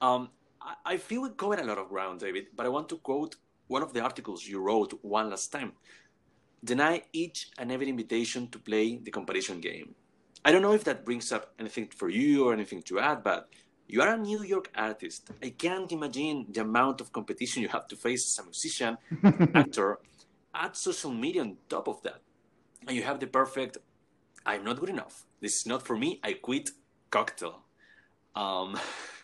Um, I, I feel we covered a lot of ground, David, but I want to quote one of the articles you wrote one last time. Deny each and every invitation to play the competition game. I don't know if that brings up anything for you or anything to add, but you are a New York artist. I can't imagine the amount of competition you have to face as a musician, actor, add social media on top of that. And you have the perfect, I'm not good enough. This is not for me. I quit cocktail. Um,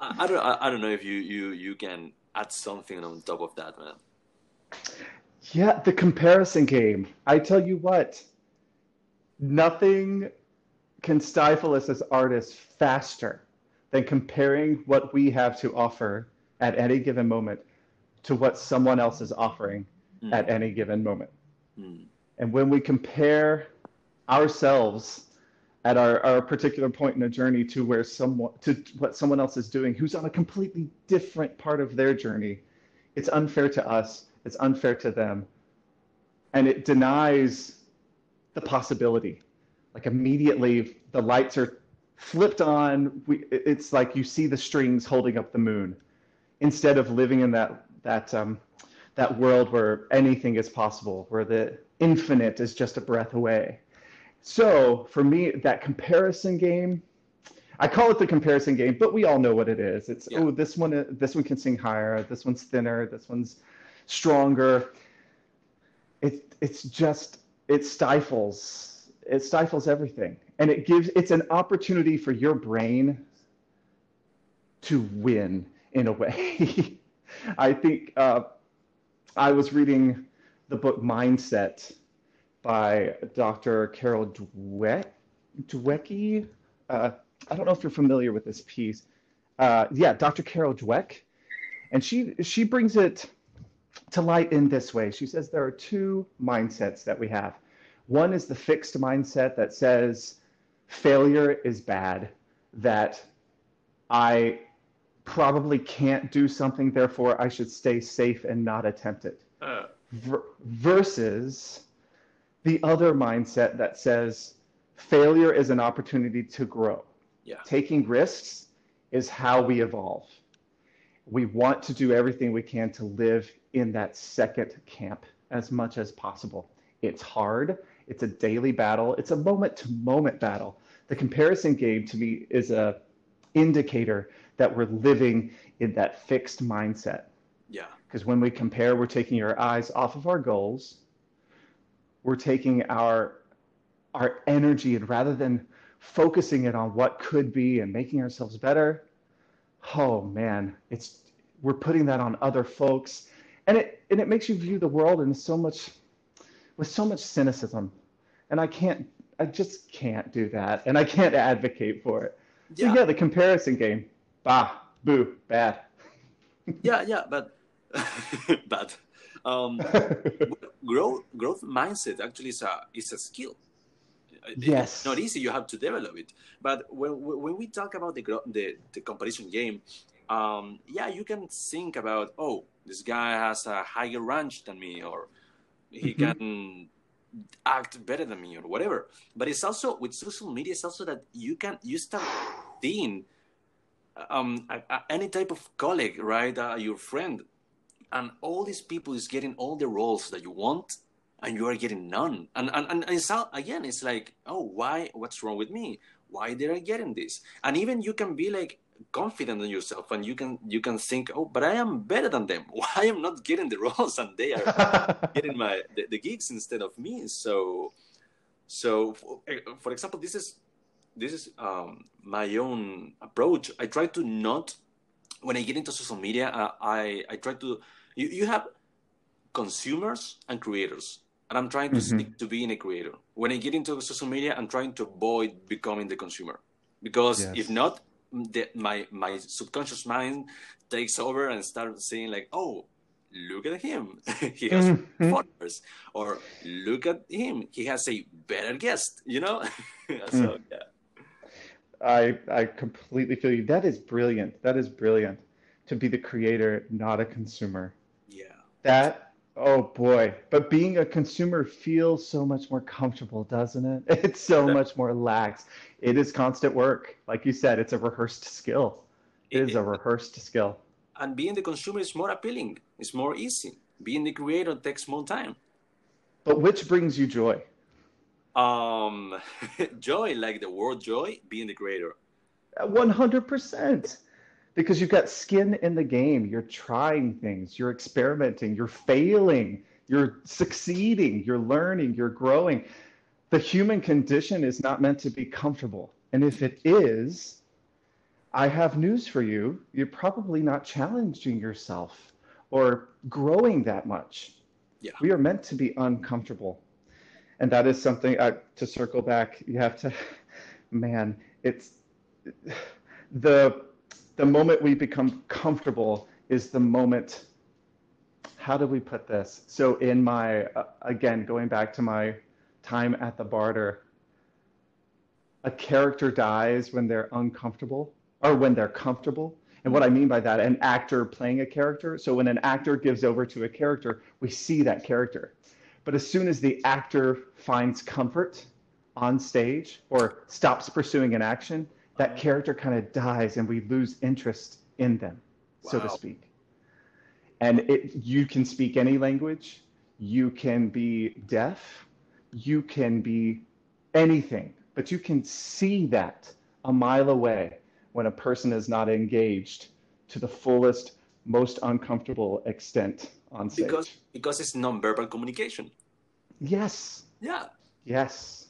I, I, don't. I, I, don't know if you, you you can add something on top of that, man. Yeah, the comparison game. I tell you what, nothing can stifle us as artists faster than comparing what we have to offer at any given moment to what someone else is offering mm. at any given moment. Mm. And when we compare ourselves at our, our particular point in a journey to where someone to what someone else is doing who's on a completely different part of their journey. It's unfair to us. It's unfair to them. And it denies the possibility. Like immediately the lights are flipped on. We, it's like you see the strings holding up the moon. Instead of living in that that um, that world where anything is possible where the infinite is just a breath away so for me, that comparison game, I call it the comparison game, but we all know what it is. It's yeah. oh, this one, this one can sing higher, this one's thinner, this one's stronger. It it's just it stifles it stifles everything, and it gives it's an opportunity for your brain to win in a way. I think uh, I was reading the book Mindset by Dr. Carol Dweck, Dwecky. Uh, I don't know if you're familiar with this piece. Uh, yeah, Dr. Carol Dweck, and she she brings it to light in this way. She says there are two mindsets that we have. One is the fixed mindset that says failure is bad, that I probably can't do something, therefore I should stay safe and not attempt it. Uh. versus the other mindset that says failure is an opportunity to grow. Yeah. Taking risks is how we evolve. We want to do everything we can to live in that second camp as much as possible. It's hard, it's a daily battle, it's a moment to moment battle. The comparison game to me is a indicator that we're living in that fixed mindset. Yeah. Because when we compare, we're taking our eyes off of our goals we're taking our our energy and rather than focusing it on what could be and making ourselves better oh man it's we're putting that on other folks. And it and it makes you view the world in so much with so much cynicism. And i can't i just can't do that and i can't advocate for it. Yeah. so yeah the comparison game. Bah boo bad. Yeah yeah but bad um, growth growth mindset actually is a is a skill. Yes, it's not easy. You have to develop it. But when when we talk about the the, the competition game, um, yeah, you can think about oh, this guy has a higher range than me, or he mm-hmm. can act better than me, or whatever. But it's also with social media. It's also that you can you start seeing um, any type of colleague, right? Uh, your friend and all these people is getting all the roles that you want and you are getting none. And and, and it's all, again it's like oh why what's wrong with me? Why they are getting this? And even you can be like confident in yourself and you can you can think oh but i am better than them. Why am not getting the roles and they are getting my the, the, gigs instead of me? So so for, for example this is this is um, my own approach. I try to not when I get into social media, uh, I I try to you, you have consumers and creators, and I'm trying to mm-hmm. stick to being a creator. When I get into social media, I'm trying to avoid becoming the consumer because yes. if not, the, my my subconscious mind takes over and starts saying like, oh. Look at him. he has mm-hmm. followers. Or look at him. He has a better guest, you know? so, mm. yeah. I I completely feel you. That is brilliant. That is brilliant to be the creator, not a consumer. Yeah. That Oh boy. But being a consumer feels so much more comfortable, doesn't it? It's so much more lax. It is constant work. Like you said, it's a rehearsed skill. It is a rehearsed skill. and being the consumer is more appealing. It's more easy. Being the creator takes more time. But which brings you joy? Um, joy, like the word joy, being the creator. 100%. Because you've got skin in the game. You're trying things, you're experimenting, you're failing, you're succeeding, you're learning, you're growing. The human condition is not meant to be comfortable. And if it is, I have news for you. You're probably not challenging yourself or growing that much. Yeah. We are meant to be uncomfortable. And that is something uh, to circle back. You have to, man, it's the the moment we become comfortable is the moment how do we put this? So in my uh, again going back to my time at the barter a character dies when they're uncomfortable or when they're comfortable. And what i mean by that an actor playing a character. So when an actor gives over to a character we see that character but as soon as the actor finds comfort on stage or stops pursuing an action that uh-huh. character kind of dies and we lose interest in them, so to speak. And it, you can speak any language, you can be deaf, you can be anything, but you can see that a mile away when a person is not engaged to the fullest, most uncomfortable extent on stage. Because because it's non-verbal communication. yes, Yeah. yes.